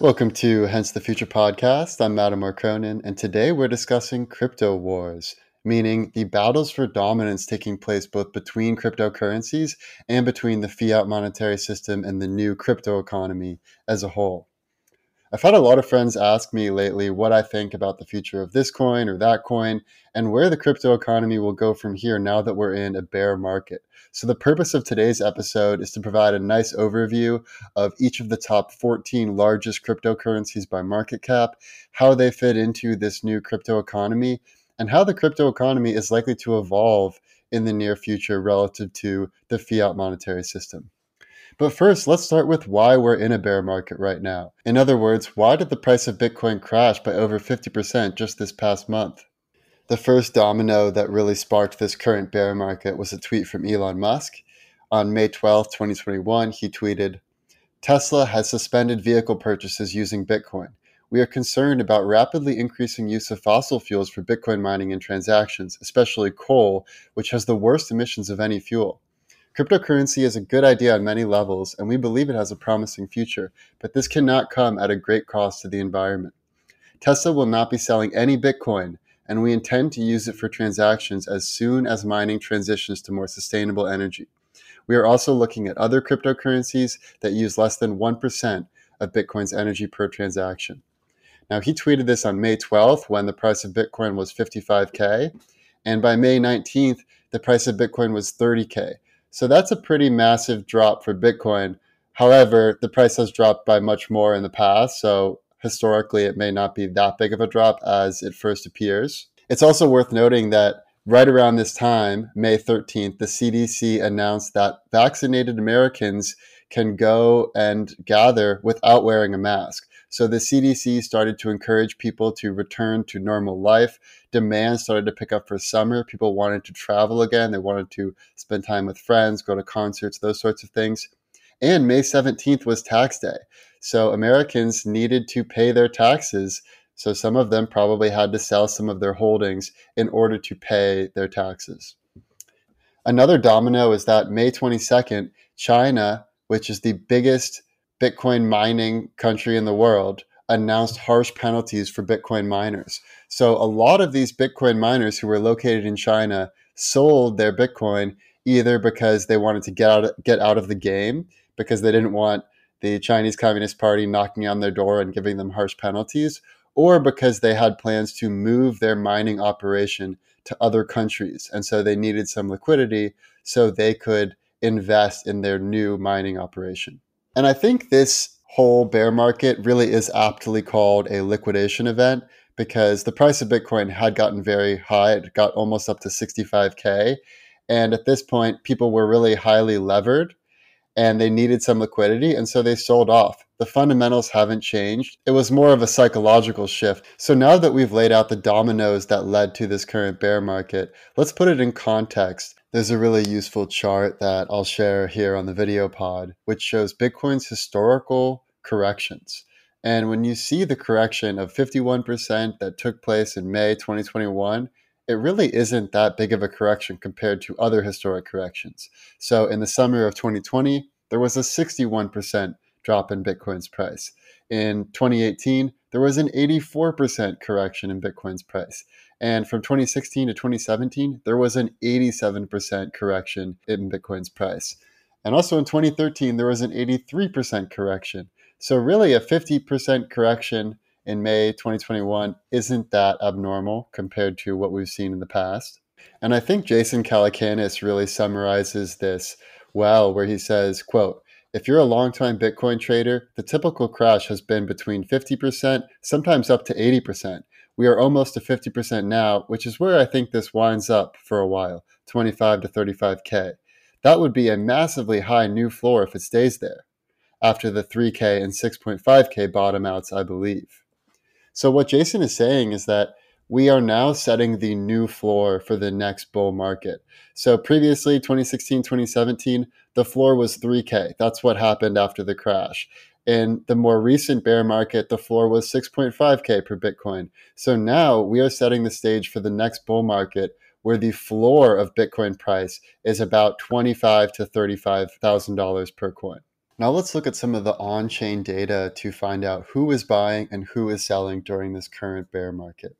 Welcome to Hence the Future podcast. I'm Adam Cronin, and today we're discussing crypto wars, meaning the battles for dominance taking place both between cryptocurrencies and between the fiat monetary system and the new crypto economy as a whole. I've had a lot of friends ask me lately what I think about the future of this coin or that coin and where the crypto economy will go from here now that we're in a bear market. So, the purpose of today's episode is to provide a nice overview of each of the top 14 largest cryptocurrencies by market cap, how they fit into this new crypto economy, and how the crypto economy is likely to evolve in the near future relative to the fiat monetary system. But first, let's start with why we're in a bear market right now. In other words, why did the price of Bitcoin crash by over 50% just this past month? The first domino that really sparked this current bear market was a tweet from Elon Musk. On May 12, 2021, he tweeted Tesla has suspended vehicle purchases using Bitcoin. We are concerned about rapidly increasing use of fossil fuels for Bitcoin mining and transactions, especially coal, which has the worst emissions of any fuel. Cryptocurrency is a good idea on many levels, and we believe it has a promising future, but this cannot come at a great cost to the environment. Tesla will not be selling any Bitcoin, and we intend to use it for transactions as soon as mining transitions to more sustainable energy. We are also looking at other cryptocurrencies that use less than 1% of Bitcoin's energy per transaction. Now, he tweeted this on May 12th when the price of Bitcoin was 55K. And by May 19th, the price of Bitcoin was 30K. So that's a pretty massive drop for Bitcoin. However, the price has dropped by much more in the past. So historically, it may not be that big of a drop as it first appears. It's also worth noting that right around this time, May 13th, the CDC announced that vaccinated Americans can go and gather without wearing a mask. So the CDC started to encourage people to return to normal life. Demand started to pick up for summer. People wanted to travel again. They wanted to spend time with friends, go to concerts, those sorts of things. And May 17th was tax day. So Americans needed to pay their taxes. So some of them probably had to sell some of their holdings in order to pay their taxes. Another domino is that May 22nd, China, which is the biggest Bitcoin mining country in the world announced harsh penalties for Bitcoin miners. So a lot of these Bitcoin miners who were located in China sold their Bitcoin either because they wanted to get out get out of the game because they didn't want the Chinese Communist Party knocking on their door and giving them harsh penalties, or because they had plans to move their mining operation to other countries. And so they needed some liquidity so they could invest in their new mining operation. And I think this whole bear market really is aptly called a liquidation event because the price of Bitcoin had gotten very high. It got almost up to 65K. And at this point, people were really highly levered and they needed some liquidity. And so they sold off. The fundamentals haven't changed. It was more of a psychological shift. So now that we've laid out the dominoes that led to this current bear market, let's put it in context there's a really useful chart that I'll share here on the video pod, which shows Bitcoin's historical corrections. And when you see the correction of 51% that took place in May 2021, it really isn't that big of a correction compared to other historic corrections. So in the summer of 2020, there was a 61% drop in Bitcoin's price. In 2018, there was an 84% correction in Bitcoin's price. And from 2016 to 2017, there was an 87% correction in Bitcoin's price. And also in 2013, there was an 83% correction. So, really, a 50% correction in May 2021 isn't that abnormal compared to what we've seen in the past. And I think Jason Calacanis really summarizes this well, where he says, quote, if you're a long-time Bitcoin trader, the typical crash has been between 50%, sometimes up to 80%. We are almost to 50% now, which is where I think this winds up for a while 25 to 35K. That would be a massively high new floor if it stays there after the 3K and 6.5K bottom outs, I believe. So, what Jason is saying is that we are now setting the new floor for the next bull market. So, previously, 2016, 2017, the floor was 3K. That's what happened after the crash. In the more recent bear market, the floor was 6.5K per Bitcoin. So now we are setting the stage for the next bull market where the floor of Bitcoin price is about $25 to $35,000 per coin. Now let's look at some of the on chain data to find out who is buying and who is selling during this current bear market.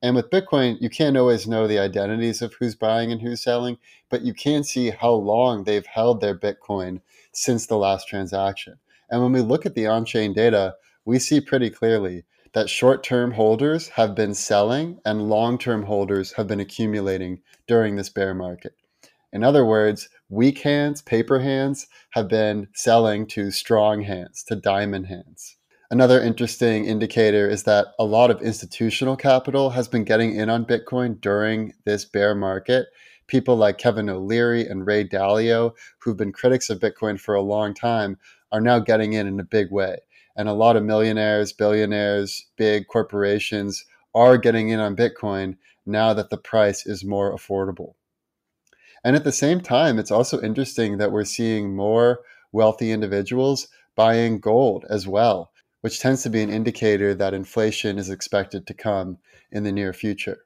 And with Bitcoin, you can't always know the identities of who's buying and who's selling, but you can see how long they've held their Bitcoin since the last transaction. And when we look at the on chain data, we see pretty clearly that short term holders have been selling and long term holders have been accumulating during this bear market. In other words, weak hands, paper hands, have been selling to strong hands, to diamond hands. Another interesting indicator is that a lot of institutional capital has been getting in on Bitcoin during this bear market. People like Kevin O'Leary and Ray Dalio, who've been critics of Bitcoin for a long time, are now getting in in a big way. And a lot of millionaires, billionaires, big corporations are getting in on Bitcoin now that the price is more affordable. And at the same time, it's also interesting that we're seeing more wealthy individuals buying gold as well which tends to be an indicator that inflation is expected to come in the near future.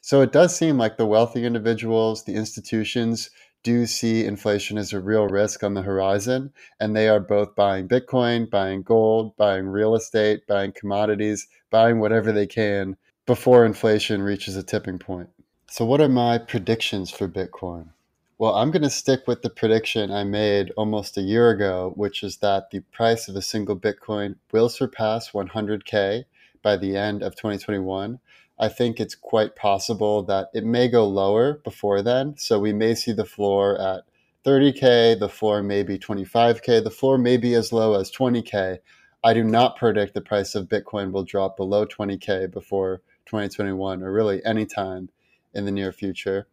So it does seem like the wealthy individuals, the institutions, do see inflation as a real risk on the horizon, and they are both buying Bitcoin, buying gold, buying real estate, buying commodities, buying whatever they can before inflation reaches a tipping point. So, what are my predictions for Bitcoin? Well, I'm going to stick with the prediction I made almost a year ago, which is that the price of a single Bitcoin will surpass 100K by the end of 2021. I think it's quite possible that it may go lower before then. So we may see the floor at 30K, the floor may be 25K, the floor may be as low as 20K. I do not predict the price of Bitcoin will drop below 20K before 2021 or really any time in the near future.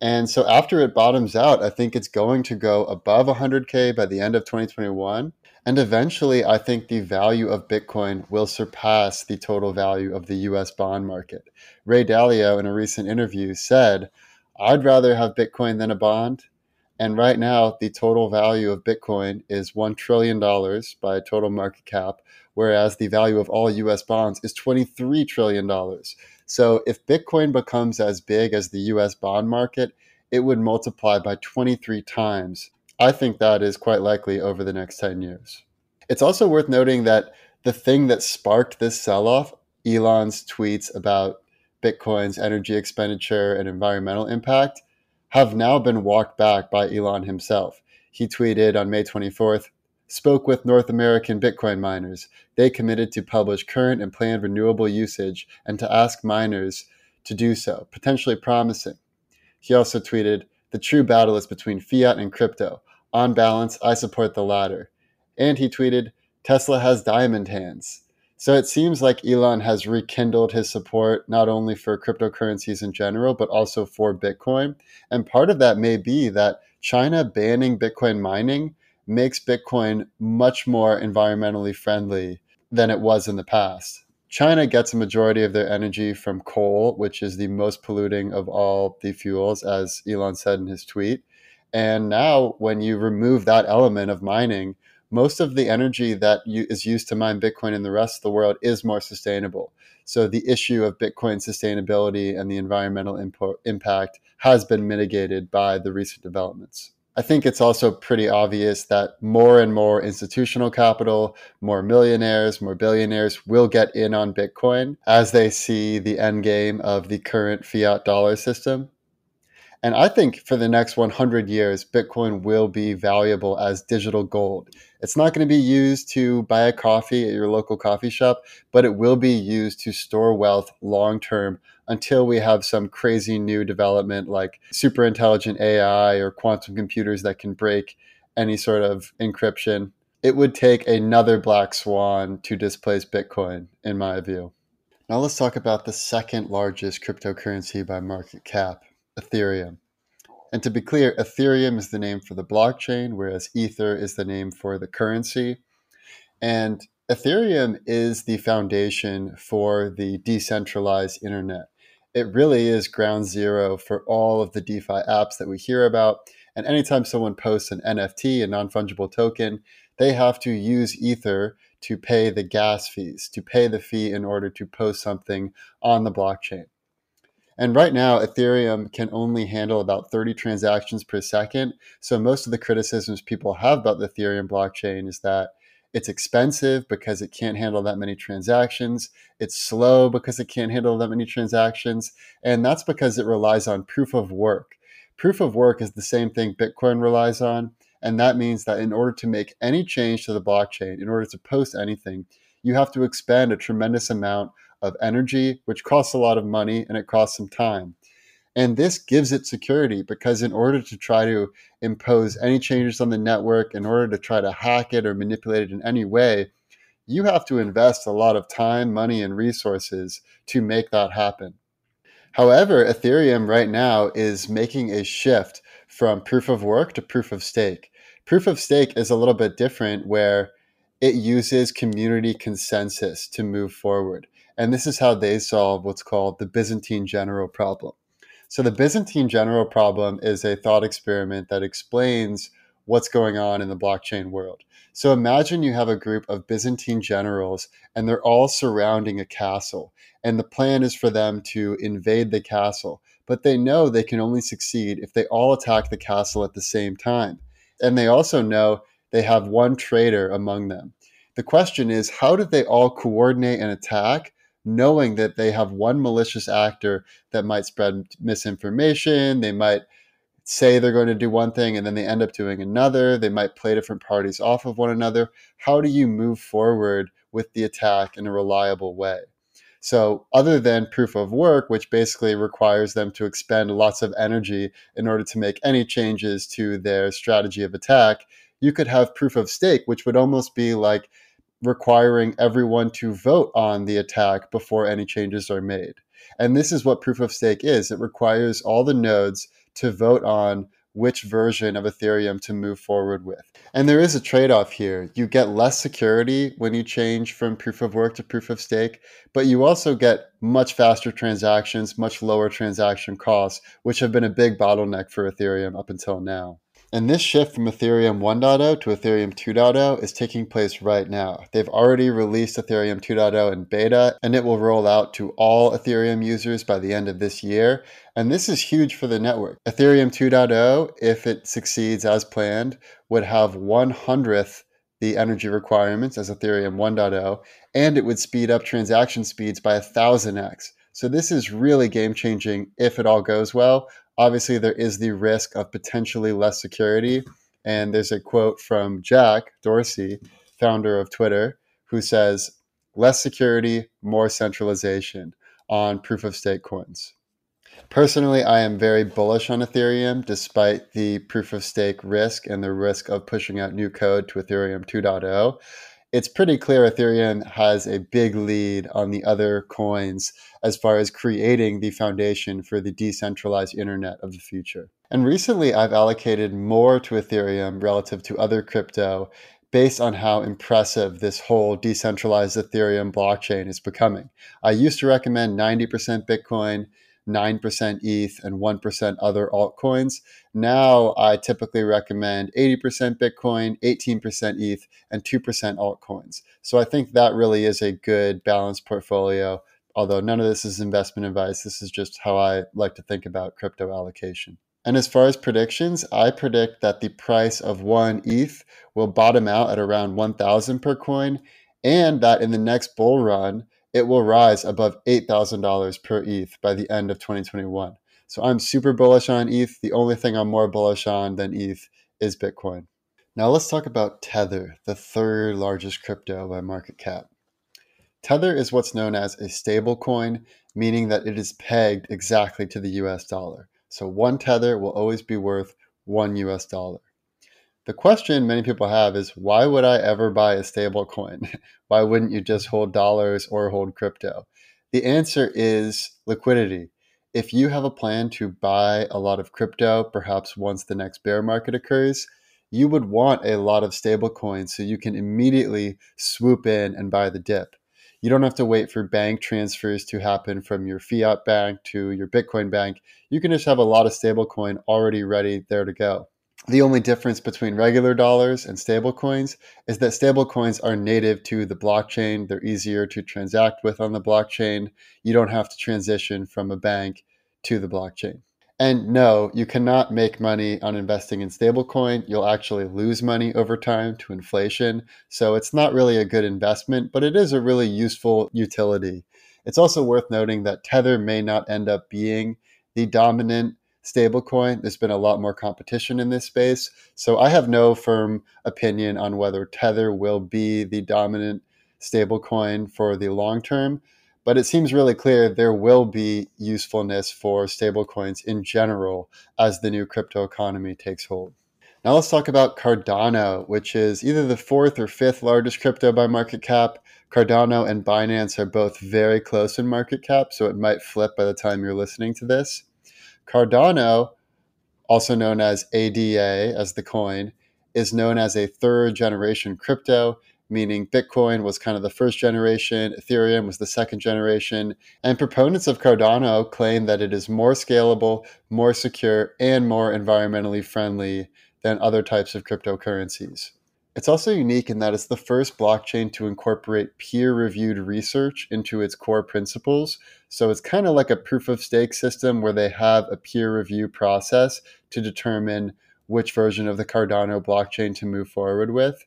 And so after it bottoms out, I think it's going to go above 100K by the end of 2021. And eventually, I think the value of Bitcoin will surpass the total value of the US bond market. Ray Dalio, in a recent interview, said, I'd rather have Bitcoin than a bond. And right now, the total value of Bitcoin is $1 trillion by total market cap, whereas the value of all US bonds is $23 trillion. So if Bitcoin becomes as big as the US bond market, it would multiply by 23 times. I think that is quite likely over the next 10 years. It's also worth noting that the thing that sparked this sell off, Elon's tweets about Bitcoin's energy expenditure and environmental impact, have now been walked back by Elon himself. He tweeted on May 24th spoke with North American Bitcoin miners. They committed to publish current and planned renewable usage and to ask miners to do so, potentially promising. He also tweeted, The true battle is between fiat and crypto. On balance, I support the latter. And he tweeted, Tesla has diamond hands. So it seems like Elon has rekindled his support not only for cryptocurrencies in general, but also for Bitcoin. And part of that may be that China banning Bitcoin mining makes Bitcoin much more environmentally friendly than it was in the past. China gets a majority of their energy from coal, which is the most polluting of all the fuels, as Elon said in his tweet. And now, when you remove that element of mining, most of the energy that is used to mine Bitcoin in the rest of the world is more sustainable. So the issue of Bitcoin sustainability and the environmental impact has been mitigated by the recent developments. I think it's also pretty obvious that more and more institutional capital, more millionaires, more billionaires will get in on Bitcoin as they see the end game of the current fiat dollar system. And I think for the next 100 years, Bitcoin will be valuable as digital gold. It's not going to be used to buy a coffee at your local coffee shop, but it will be used to store wealth long term until we have some crazy new development like super intelligent AI or quantum computers that can break any sort of encryption. It would take another black swan to displace Bitcoin, in my view. Now let's talk about the second largest cryptocurrency by market cap, Ethereum. And to be clear, Ethereum is the name for the blockchain, whereas Ether is the name for the currency. And Ethereum is the foundation for the decentralized internet. It really is ground zero for all of the DeFi apps that we hear about. And anytime someone posts an NFT, a non fungible token, they have to use Ether to pay the gas fees, to pay the fee in order to post something on the blockchain. And right now, Ethereum can only handle about 30 transactions per second. So most of the criticisms people have about the Ethereum blockchain is that it's expensive because it can't handle that many transactions. It's slow because it can't handle that many transactions. And that's because it relies on proof of work. Proof of work is the same thing Bitcoin relies on. And that means that in order to make any change to the blockchain, in order to post anything, you have to expend a tremendous amount of energy, which costs a lot of money and it costs some time. And this gives it security because, in order to try to impose any changes on the network, in order to try to hack it or manipulate it in any way, you have to invest a lot of time, money, and resources to make that happen. However, Ethereum right now is making a shift from proof of work to proof of stake. Proof of stake is a little bit different where it uses community consensus to move forward. And this is how they solve what's called the Byzantine general problem. So the Byzantine general problem is a thought experiment that explains what's going on in the blockchain world. So imagine you have a group of Byzantine generals and they're all surrounding a castle. And the plan is for them to invade the castle. But they know they can only succeed if they all attack the castle at the same time. And they also know they have one traitor among them. The question is, how did they all coordinate an attack knowing that they have one malicious actor that might spread misinformation. They might say they're going to do one thing and then they end up doing another. They might play different parties off of one another. How do you move forward with the attack in a reliable way? So, other than proof of work, which basically requires them to expend lots of energy in order to make any changes to their strategy of attack, you could have proof of stake, which would almost be like requiring everyone to vote on the attack before any changes are made. And this is what proof of stake is it requires all the nodes to vote on which version of Ethereum to move forward with. And there is a trade off here. You get less security when you change from proof of work to proof of stake, but you also get much faster transactions, much lower transaction costs, which have been a big bottleneck for Ethereum up until now. And this shift from Ethereum 1.0 to Ethereum 2.0 is taking place right now. They've already released Ethereum 2.0 in beta, and it will roll out to all Ethereum users by the end of this year. And this is huge for the network. Ethereum 2.0, if it succeeds as planned, would have 100th the energy requirements as Ethereum 1.0, and it would speed up transaction speeds by 1000x. So this is really game changing if it all goes well obviously there is the risk of potentially less security. And there's a quote from Jack Dorsey, founder of Twitter, who says, less security, more centralization on proof of stake coins. Personally, I am very bullish on Ethereum despite the proof of stake risk and the risk of pushing out new code to Ethereum 2.0 it's pretty clear Ethereum has a big lead on the other coins as far as creating the foundation for the decentralized internet of the future. And recently, I've allocated more to Ethereum relative to other crypto based on how impressive this whole decentralized Ethereum blockchain is becoming. I used to recommend 90% Bitcoin. 9% ETH, and 1% other altcoins. Now I typically recommend 80% Bitcoin, 18% ETH, and 2% altcoins. So I think that really is a good balanced portfolio. Although none of this is investment advice, this is just how I like to think about crypto allocation. And as far as predictions, I predict that the price of one ETH will bottom out at around 1,000 per coin, and that in the next bull run, it will rise above $8,000 per ETH by the end of 2021. So I'm super bullish on ETH. The only thing I'm more bullish on than ETH is Bitcoin. Now let's talk about Tether, the third largest crypto by market cap. Tether is what's known as a stable coin, meaning that it is pegged exactly to the US dollar. So one Tether will always be worth one US dollar. The question many people have is why would I ever buy a stable coin? why wouldn't you just hold dollars or hold crypto? The answer is liquidity. If you have a plan to buy a lot of crypto, perhaps once the next bear market occurs, you would want a lot of stable coins so you can immediately swoop in and buy the dip. You don't have to wait for bank transfers to happen from your fiat bank to your Bitcoin bank. You can just have a lot of stablecoin already ready there to go. The only difference between regular dollars and stablecoins is that stablecoins are native to the blockchain. They're easier to transact with on the blockchain. You don't have to transition from a bank to the blockchain. And no, you cannot make money on investing in stablecoin. You'll actually lose money over time to inflation. So it's not really a good investment, but it is a really useful utility. It's also worth noting that Tether may not end up being the dominant stablecoin. There's been a lot more competition in this space. So I have no firm opinion on whether Tether will be the dominant stablecoin for the long term. But it seems really clear there will be usefulness for stablecoins in general as the new crypto economy takes hold. Now let's talk about Cardano, which is either the fourth or fifth largest crypto by market cap. Cardano and Binance are both very close in market cap, so it might flip by the time you're listening to this. Cardano, also known as ADA as the coin, is known as a third generation crypto, meaning Bitcoin was kind of the first generation, Ethereum was the second generation. And proponents of Cardano claim that it is more scalable, more secure, and more environmentally friendly than other types of cryptocurrencies. It's also unique in that it's the first blockchain to incorporate peer reviewed research into its core principles. So it's kind of like a proof of stake system where they have a peer review process to determine which version of the Cardano blockchain to move forward with.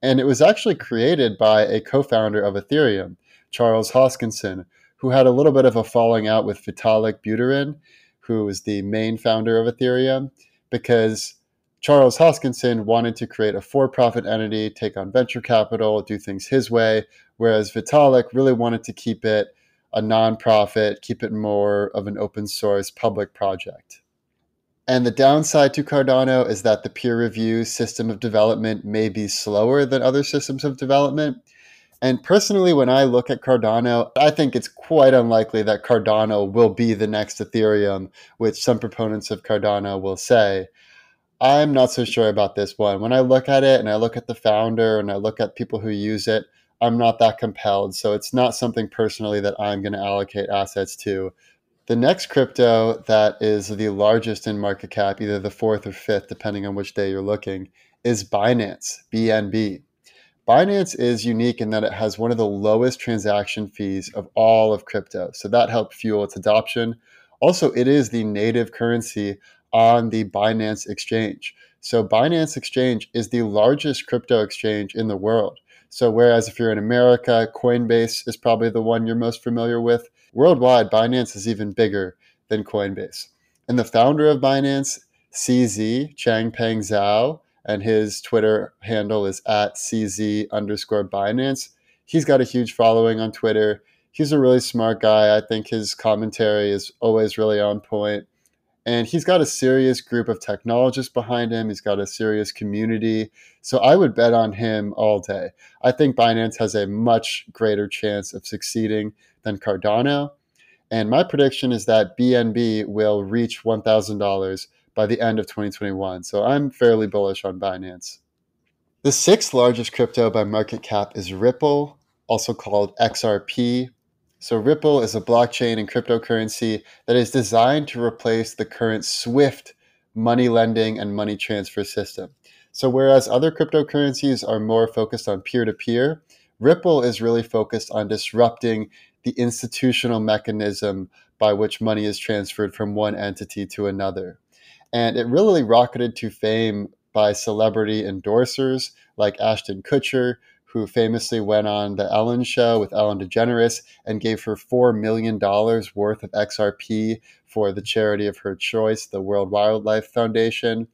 And it was actually created by a co founder of Ethereum, Charles Hoskinson, who had a little bit of a falling out with Vitalik Buterin, who was the main founder of Ethereum, because Charles Hoskinson wanted to create a for profit entity, take on venture capital, do things his way, whereas Vitalik really wanted to keep it a nonprofit, keep it more of an open source public project. And the downside to Cardano is that the peer review system of development may be slower than other systems of development. And personally, when I look at Cardano, I think it's quite unlikely that Cardano will be the next Ethereum, which some proponents of Cardano will say. I'm not so sure about this one. When I look at it and I look at the founder and I look at people who use it, I'm not that compelled. So it's not something personally that I'm going to allocate assets to. The next crypto that is the largest in market cap, either the fourth or fifth, depending on which day you're looking, is Binance, BNB. Binance is unique in that it has one of the lowest transaction fees of all of crypto. So that helped fuel its adoption. Also, it is the native currency on the Binance exchange. So, Binance Exchange is the largest crypto exchange in the world. So, whereas if you're in America, Coinbase is probably the one you're most familiar with, worldwide, Binance is even bigger than Coinbase. And the founder of Binance, CZ, Changpeng Zhao, and his Twitter handle is at CZ underscore Binance. He's got a huge following on Twitter. He's a really smart guy. I think his commentary is always really on point. And he's got a serious group of technologists behind him. He's got a serious community. So I would bet on him all day. I think Binance has a much greater chance of succeeding than Cardano. And my prediction is that BNB will reach $1,000 by the end of 2021. So I'm fairly bullish on Binance. The sixth largest crypto by market cap is Ripple, also called XRP so, Ripple is a blockchain and cryptocurrency that is designed to replace the current SWIFT money lending and money transfer system. So, whereas other cryptocurrencies are more focused on peer to peer, Ripple is really focused on disrupting the institutional mechanism by which money is transferred from one entity to another. And it really rocketed to fame by celebrity endorsers like Ashton Kutcher, who famously went on the Ellen show with Ellen DeGeneres and gave her $4 million worth of XRP for the charity of her choice, the World Wildlife Foundation.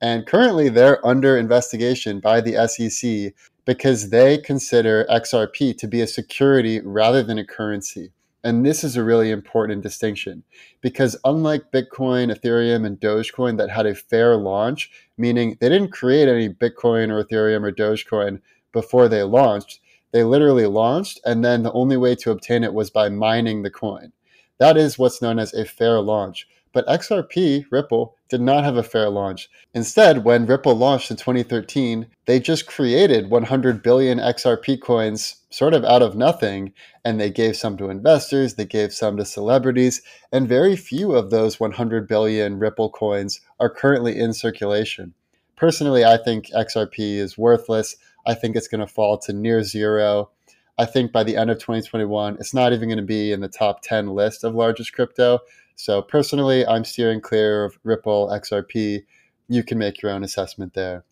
And currently, they're under investigation by the SEC because they consider XRP to be a security rather than a currency. And this is a really important distinction because unlike Bitcoin, Ethereum, and Dogecoin that had a fair launch, meaning they didn't create any Bitcoin or Ethereum or Dogecoin before they launched. They literally launched, and then the only way to obtain it was by mining the coin. That is what's known as a fair launch. But XRP, Ripple, did not have a fair launch. Instead, when Ripple launched in 2013, they just created 100 billion XRP coins sort of out of nothing, and they gave some to investors, they gave some to celebrities, and very few of those 100 billion Ripple coins are currently in circulation. Personally, I think XRP is worthless. I think it's going to fall to near zero. I think by the end of 2021, it's not even going to be in the top 10 list of largest crypto. So personally, I'm steering clear of Ripple, XRP. You can make your own assessment there.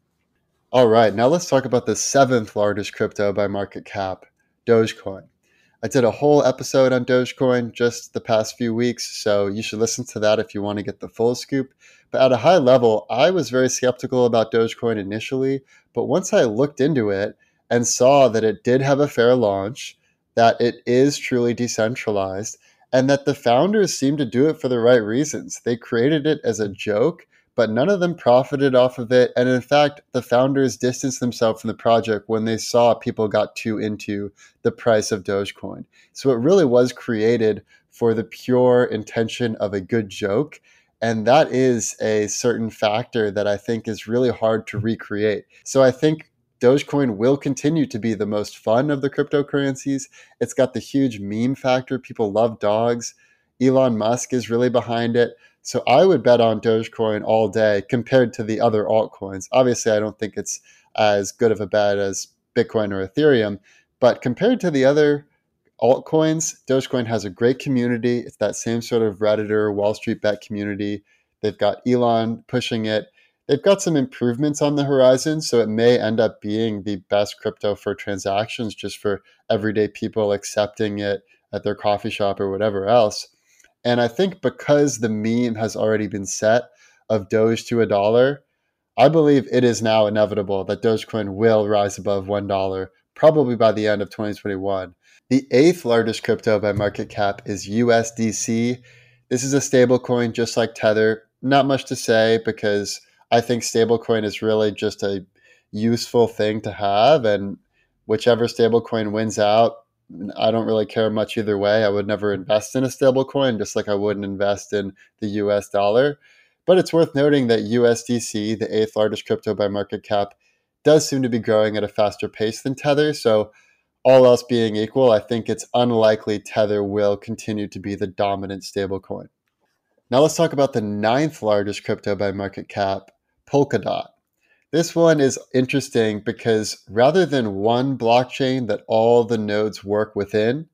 All right, now let's talk about the seventh largest crypto by market cap, Dogecoin. I did a whole episode on Dogecoin just the past few weeks, so you should listen to that if you want to get the full scoop. But at a high level, I was very skeptical about Dogecoin initially, but once I looked into it and saw that it did have a fair launch, that it is truly decentralized, and that the founders seem to do it for the right reasons. They created it as a joke, but none of them profited off of it. And in fact, the founders distanced themselves from the project when they saw people got too into the price of Dogecoin. So it really was created for the pure intention of a good joke. And that is a certain factor that I think is really hard to recreate. So I think Dogecoin will continue to be the most fun of the cryptocurrencies. It's got the huge meme factor. People love dogs. Elon Musk is really behind it. So I would bet on Dogecoin all day compared to the other altcoins. Obviously, I don't think it's as good of a bet as Bitcoin or Ethereum, but compared to the other altcoins, Dogecoin has a great community. It's that same sort of Redditor, Wall Street bet community. They've got Elon pushing it they've got some improvements on the horizon. So it may end up being the best crypto for transactions just for everyday people accepting it at their coffee shop or whatever else. And I think because the meme has already been set of Doge to a dollar, I believe it is now inevitable that Dogecoin will rise above $1, probably by the end of 2021. The eighth largest crypto by market cap is USDC. This is a stablecoin just like Tether. Not much to say because I think stablecoin is really just a useful thing to have, and whichever stablecoin wins out, I don't really care much either way. I would never invest in a stablecoin, just like I wouldn't invest in the U.S. dollar. But it's worth noting that USDC, the eighth largest crypto by market cap, does seem to be growing at a faster pace than Tether. So, all else being equal, I think it's unlikely Tether will continue to be the dominant stablecoin. Now, let's talk about the ninth largest crypto by market cap, Polkadot. This one is interesting because rather than one blockchain that all the nodes work within,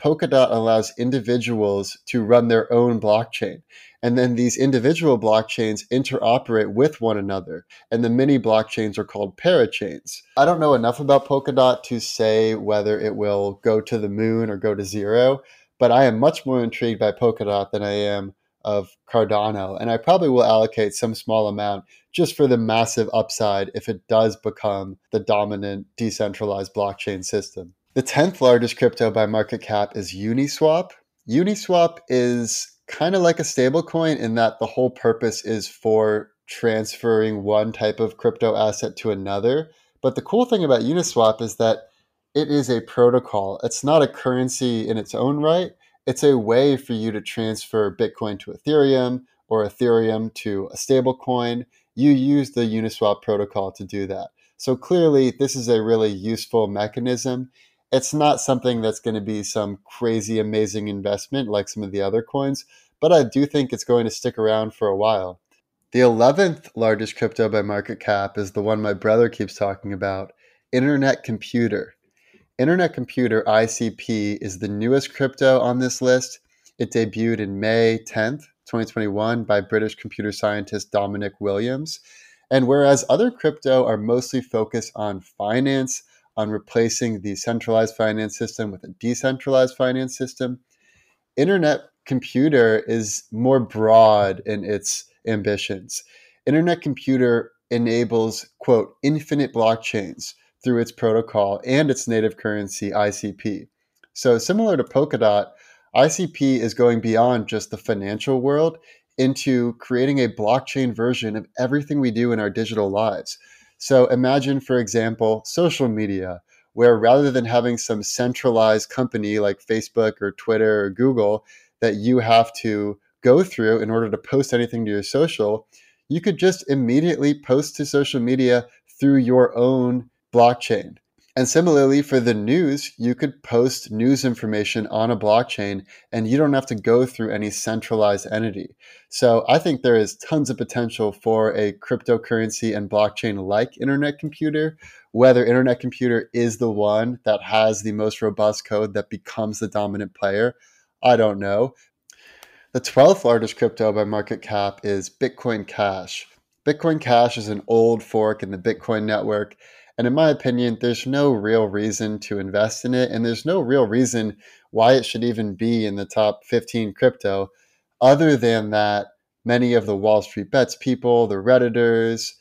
Polkadot allows individuals to run their own blockchain. And then these individual blockchains interoperate with one another. And the mini blockchains are called parachains. I don't know enough about Polkadot to say whether it will go to the moon or go to zero, but I am much more intrigued by Polkadot than I am of Cardano. And I probably will allocate some small amount just for the massive upside if it does become the dominant decentralized blockchain system. The 10th largest crypto by market cap is Uniswap. Uniswap is kind of like a stablecoin in that the whole purpose is for transferring one type of crypto asset to another. But the cool thing about Uniswap is that it is a protocol. It's not a currency in its own right, it's a way for you to transfer Bitcoin to Ethereum or Ethereum to a stablecoin. You use the Uniswap protocol to do that. So clearly, this is a really useful mechanism. It's not something that's going to be some crazy, amazing investment like some of the other coins, but I do think it's going to stick around for a while. The 11th largest crypto by market cap is the one my brother keeps talking about Internet Computer. Internet Computer ICP is the newest crypto on this list. It debuted in May 10th, 2021 by British computer scientist Dominic Williams. And whereas other crypto are mostly focused on finance, on replacing the centralized finance system with a decentralized finance system, Internet Computer is more broad in its ambitions. Internet Computer enables, quote, infinite blockchains through its protocol and its native currency, ICP. So, similar to Polkadot, ICP is going beyond just the financial world into creating a blockchain version of everything we do in our digital lives. So, imagine, for example, social media, where rather than having some centralized company like Facebook or Twitter or Google that you have to go through in order to post anything to your social, you could just immediately post to social media through your own blockchain. And similarly, for the news, you could post news information on a blockchain and you don't have to go through any centralized entity. So I think there is tons of potential for a cryptocurrency and blockchain like Internet Computer. Whether Internet Computer is the one that has the most robust code that becomes the dominant player, I don't know. The 12th largest crypto by market cap is Bitcoin Cash. Bitcoin Cash is an old fork in the Bitcoin network and in my opinion, there's no real reason to invest in it. And there's no real reason why it should even be in the top 15 crypto, other than that many of the Wall Street Bets people, the Redditors,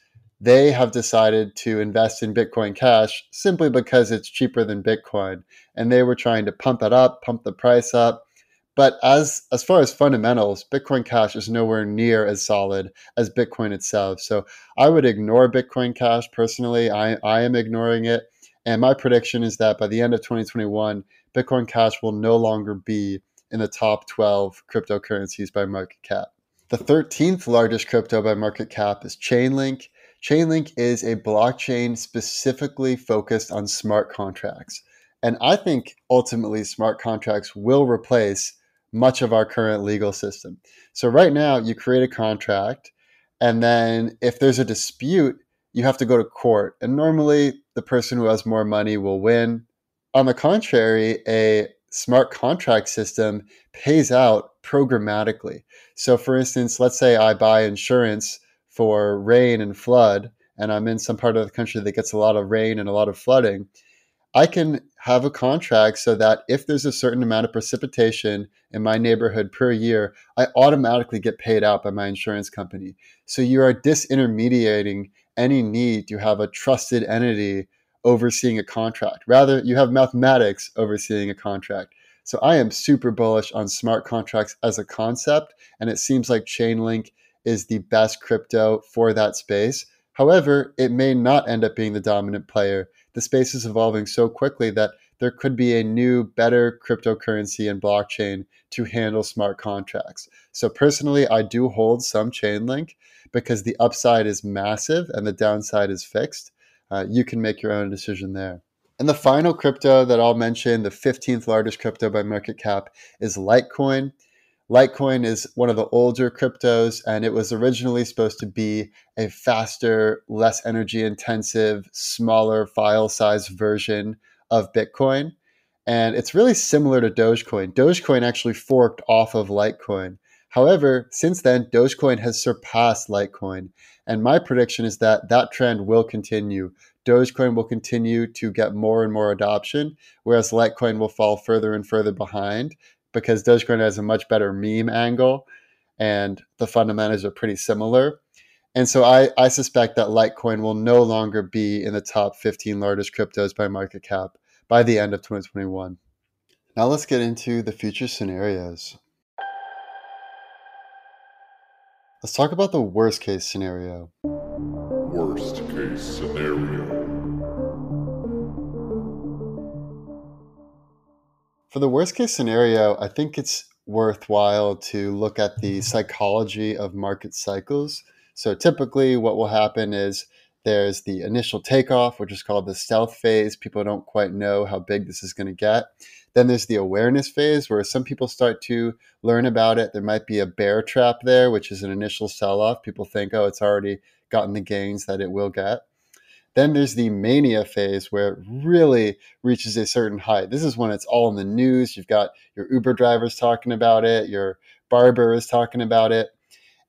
they have decided to invest in Bitcoin Cash simply because it's cheaper than Bitcoin. And they were trying to pump it up, pump the price up. But as as far as fundamentals, Bitcoin Cash is nowhere near as solid as Bitcoin itself. So I would ignore Bitcoin Cash personally. I, I am ignoring it. And my prediction is that by the end of 2021, Bitcoin Cash will no longer be in the top 12 cryptocurrencies by market cap. The 13th largest crypto by market cap is Chainlink. Chainlink is a blockchain specifically focused on smart contracts. And I think ultimately smart contracts will replace much of our current legal system. So right now, you create a contract, and then if there's a dispute, you have to go to court. And normally, the person who has more money will win. On the contrary, a smart contract system pays out programmatically. So, for instance, let's say I buy insurance for rain and flood, and I'm in some part of the country that gets a lot of rain and a lot of flooding. I can have a contract so that if there's a certain amount of precipitation in my neighborhood per year, I automatically get paid out by my insurance company. So you are disintermediating any need to have a trusted entity overseeing a contract. Rather, you have mathematics overseeing a contract. So I am super bullish on smart contracts as a concept, and it seems like Chainlink is the best crypto for that space. However, it may not end up being the dominant player the space is evolving so quickly that there could be a new, better cryptocurrency and blockchain to handle smart contracts. So, personally, I do hold some Chainlink because the upside is massive and the downside is fixed. Uh, you can make your own decision there. And the final crypto that I'll mention, the 15th largest crypto by market cap, is Litecoin. Litecoin is one of the older cryptos, and it was originally supposed to be a faster, less energy intensive, smaller file size version of Bitcoin. And it's really similar to Dogecoin. Dogecoin actually forked off of Litecoin. However, since then, Dogecoin has surpassed Litecoin. And my prediction is that that trend will continue. Dogecoin will continue to get more and more adoption, whereas Litecoin will fall further and further behind because Dogecoin has a much better meme angle and the fundamentals are pretty similar. And so I, I suspect that Litecoin will no longer be in the top 15 largest cryptos by market cap by the end of 2021. Now let's get into the future scenarios. Let's talk about the worst case scenario. Worst case scenario. For the worst case scenario, I think it's worthwhile to look at the mm-hmm. psychology of market cycles. So typically, what will happen is there's the initial takeoff, which is called the stealth phase. People don't quite know how big this is going to get. Then there's the awareness phase, where some people start to learn about it. There might be a bear trap there, which is an initial sell off. People think, oh, it's already gotten the gains that it will get. Then there's the mania phase where it really reaches a certain height. This is when it's all in the news. You've got your Uber drivers talking about it, your barber is talking about it.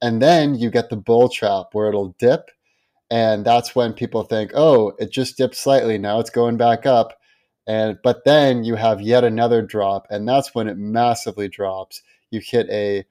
And then you get the bull trap where it'll dip. And that's when people think, oh, it just dipped slightly. Now it's going back up. And but then you have yet another drop, and that's when it massively drops. You hit a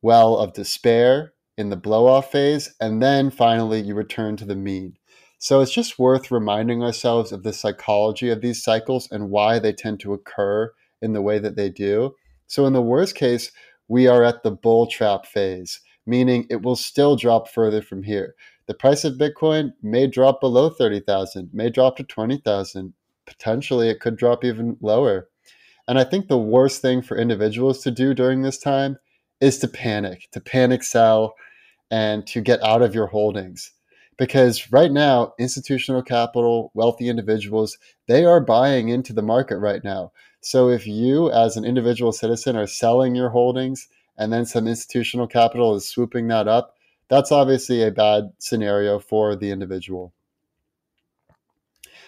well of despair in the blow off phase, and then finally you return to the mean. So it's just worth reminding ourselves of the psychology of these cycles and why they tend to occur in the way that they do. So, in the worst case, we are at the bull trap phase, meaning it will still drop further from here. The price of Bitcoin may drop below 30,000, may drop to 20,000. Potentially, it could drop even lower. And I think the worst thing for individuals to do during this time is to panic, to panic sell, and to get out of your holdings because right now institutional capital wealthy individuals they are buying into the market right now so if you as an individual citizen are selling your holdings and then some institutional capital is swooping that up that's obviously a bad scenario for the individual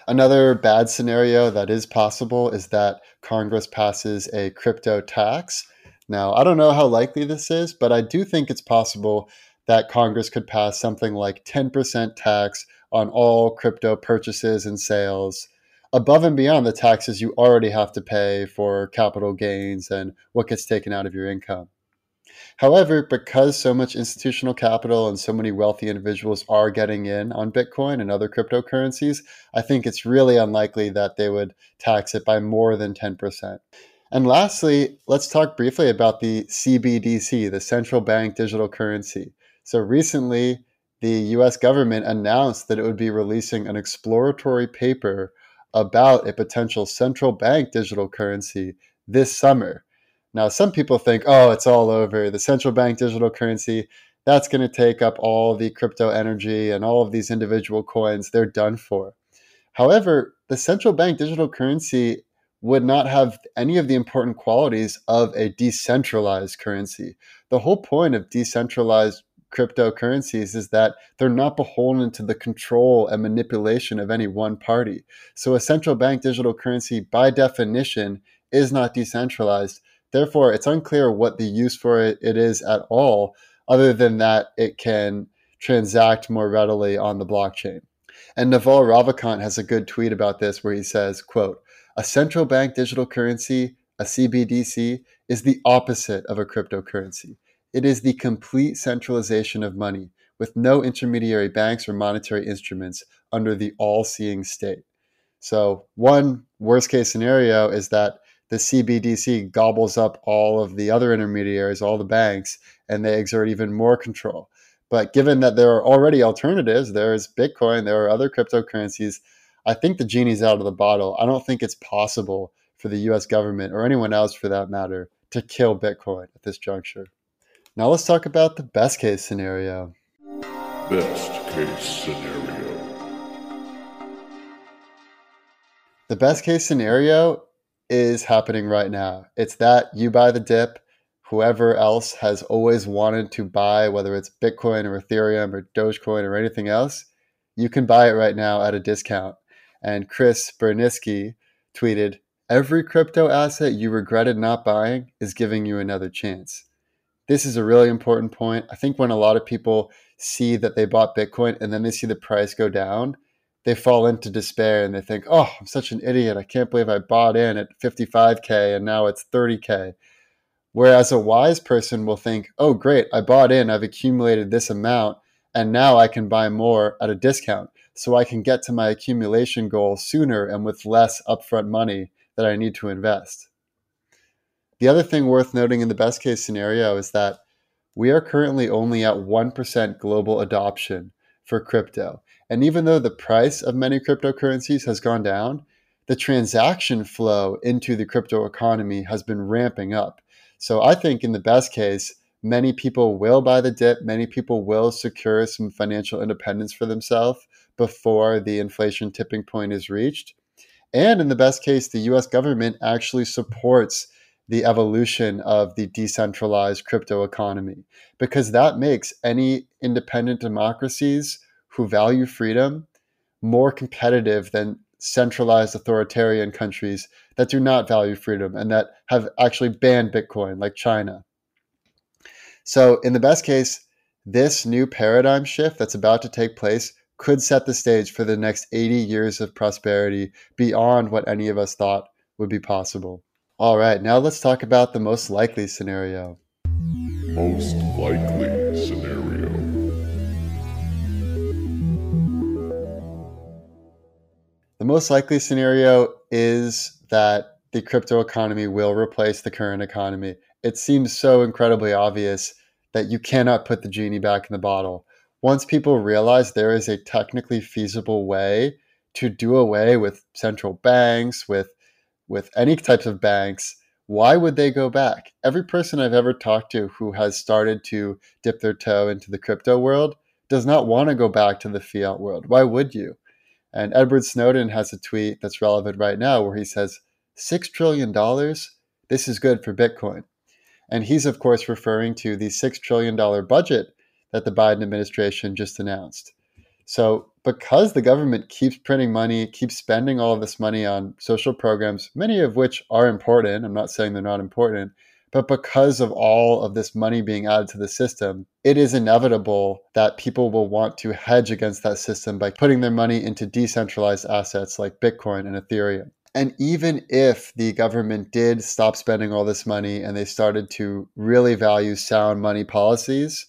Another bad scenario that is possible is that Congress passes a crypto tax. Now, I don't know how likely this is, but I do think it's possible that Congress could pass something like 10% tax on all crypto purchases and sales, above and beyond the taxes you already have to pay for capital gains and what gets taken out of your income. However, because so much institutional capital and so many wealthy individuals are getting in on Bitcoin and other cryptocurrencies, I think it's really unlikely that they would tax it by more than 10%. And lastly, let's talk briefly about the CBDC, the central bank digital currency. So recently, the US government announced that it would be releasing an exploratory paper about a potential central bank digital currency this summer. Now, some people think, oh, it's all over. The central bank digital currency, that's going to take up all the crypto energy and all of these individual coins. They're done for. However, the central bank digital currency would not have any of the important qualities of a decentralized currency. The whole point of decentralized cryptocurrencies is that they're not beholden to the control and manipulation of any one party. So, a central bank digital currency, by definition, is not decentralized. Therefore, it's unclear what the use for it, it is at all, other than that it can transact more readily on the blockchain. And Naval Ravikant has a good tweet about this where he says, quote, a central bank digital currency, a CBDC, is the opposite of a cryptocurrency. It is the complete centralization of money with no intermediary banks or monetary instruments under the all seeing state. So, one worst case scenario is that the CBDC gobbles up all of the other intermediaries, all the banks, and they exert even more control. But given that there are already alternatives, there's Bitcoin, there are other cryptocurrencies, I think the genie's out of the bottle. I don't think it's possible for the US government or anyone else for that matter to kill Bitcoin at this juncture. Now let's talk about the best case scenario. Best case scenario. The best case scenario is happening right now. It's that you buy the dip. Whoever else has always wanted to buy, whether it's Bitcoin or Ethereum or Dogecoin or anything else, you can buy it right now at a discount. And Chris Burniske tweeted, Every crypto asset you regretted not buying is giving you another chance. This is a really important point. I think when a lot of people see that they bought Bitcoin and then they see the price go down, they fall into despair and they think, oh, I'm such an idiot. I can't believe I bought in at 55K and now it's 30K. Whereas a wise person will think, oh, great, I bought in, I've accumulated this amount, and now I can buy more at a discount. So I can get to my accumulation goal sooner and with less upfront money that I need to invest. The other thing worth noting in the best case scenario is that we are currently only at 1% global adoption for crypto. And even though the price of many cryptocurrencies has gone down, the transaction flow into the crypto economy has been ramping up. So I think in the best case, many people will buy the dip, many people will secure some financial independence for themselves before the inflation tipping point is reached. And in the best case, the US government actually supports the evolution of the decentralized crypto economy because that makes any independent democracies who value freedom more competitive than centralized authoritarian countries that do not value freedom and that have actually banned Bitcoin, like China. So, in the best case, this new paradigm shift that's about to take place could set the stage for the next 80 years of prosperity beyond what any of us thought would be possible. All right, now let's talk about the most likely scenario. Most likely scenario. The most likely scenario is that the crypto economy will replace the current economy. It seems so incredibly obvious that you cannot put the genie back in the bottle. Once people realize there is a technically feasible way to do away with central banks, with with any types of banks, why would they go back? Every person I've ever talked to who has started to dip their toe into the crypto world does not want to go back to the fiat world. Why would you? And Edward Snowden has a tweet that's relevant right now where he says, $6 trillion? This is good for Bitcoin. And he's, of course, referring to the $6 trillion budget that the Biden administration just announced. So, because the government keeps printing money, keeps spending all of this money on social programs, many of which are important, I'm not saying they're not important, but because of all of this money being added to the system, it is inevitable that people will want to hedge against that system by putting their money into decentralized assets like Bitcoin and Ethereum. And even if the government did stop spending all this money and they started to really value sound money policies,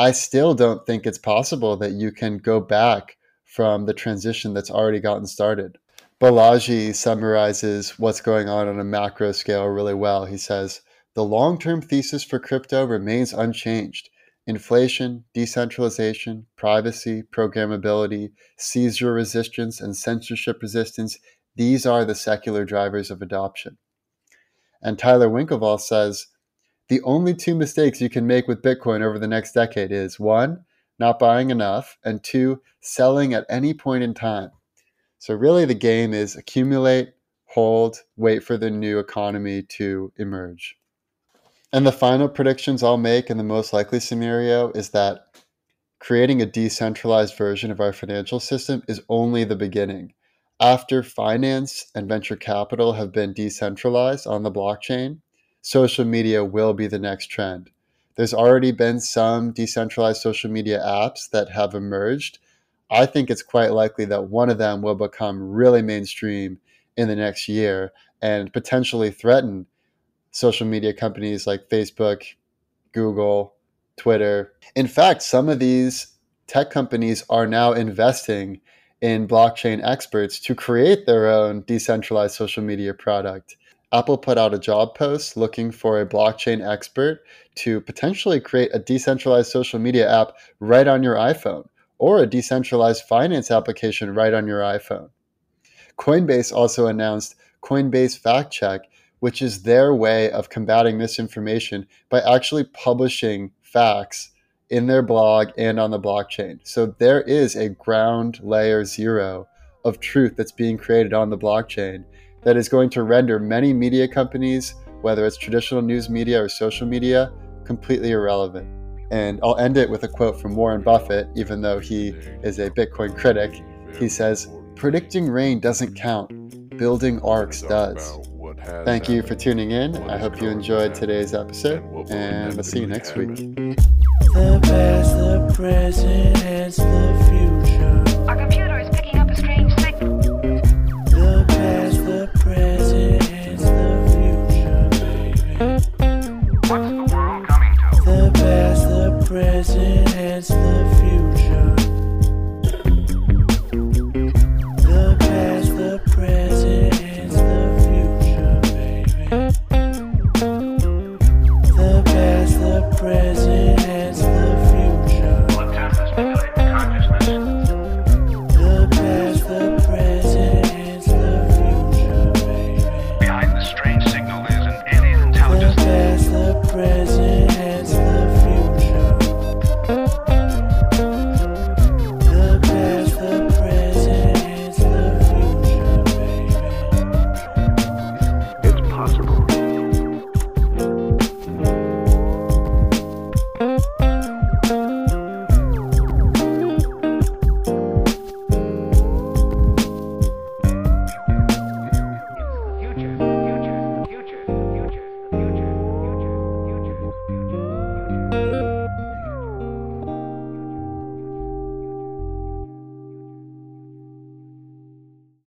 I still don't think it's possible that you can go back from the transition that's already gotten started. Balaji summarizes what's going on on a macro scale really well. He says, The long term thesis for crypto remains unchanged. Inflation, decentralization, privacy, programmability, seizure resistance, and censorship resistance, these are the secular drivers of adoption. And Tyler Winklevoss says, the only two mistakes you can make with Bitcoin over the next decade is one, not buying enough, and two, selling at any point in time. So, really, the game is accumulate, hold, wait for the new economy to emerge. And the final predictions I'll make in the most likely scenario is that creating a decentralized version of our financial system is only the beginning. After finance and venture capital have been decentralized on the blockchain, social media will be the next trend. There's already been some decentralized social media apps that have emerged. I think it's quite likely that one of them will become really mainstream in the next year and potentially threaten social media companies like Facebook, Google, Twitter. In fact, some of these tech companies are now investing in blockchain experts to create their own decentralized social media product. Apple put out a job post looking for a blockchain expert to potentially create a decentralized social media app right on your iPhone or a decentralized finance application right on your iPhone. Coinbase also announced Coinbase Fact Check, which is their way of combating misinformation by actually publishing facts in their blog and on the blockchain. So there is a ground layer zero of truth that's being created on the blockchain that is going to render many media companies, whether it's traditional news media or social media, completely irrelevant. And I'll end it with a quote from Warren Buffett, even though he is a Bitcoin critic. He says, Predicting rain doesn't count, building arks does. Thank you for tuning in. I hope you enjoyed today's episode, and I'll see you next week.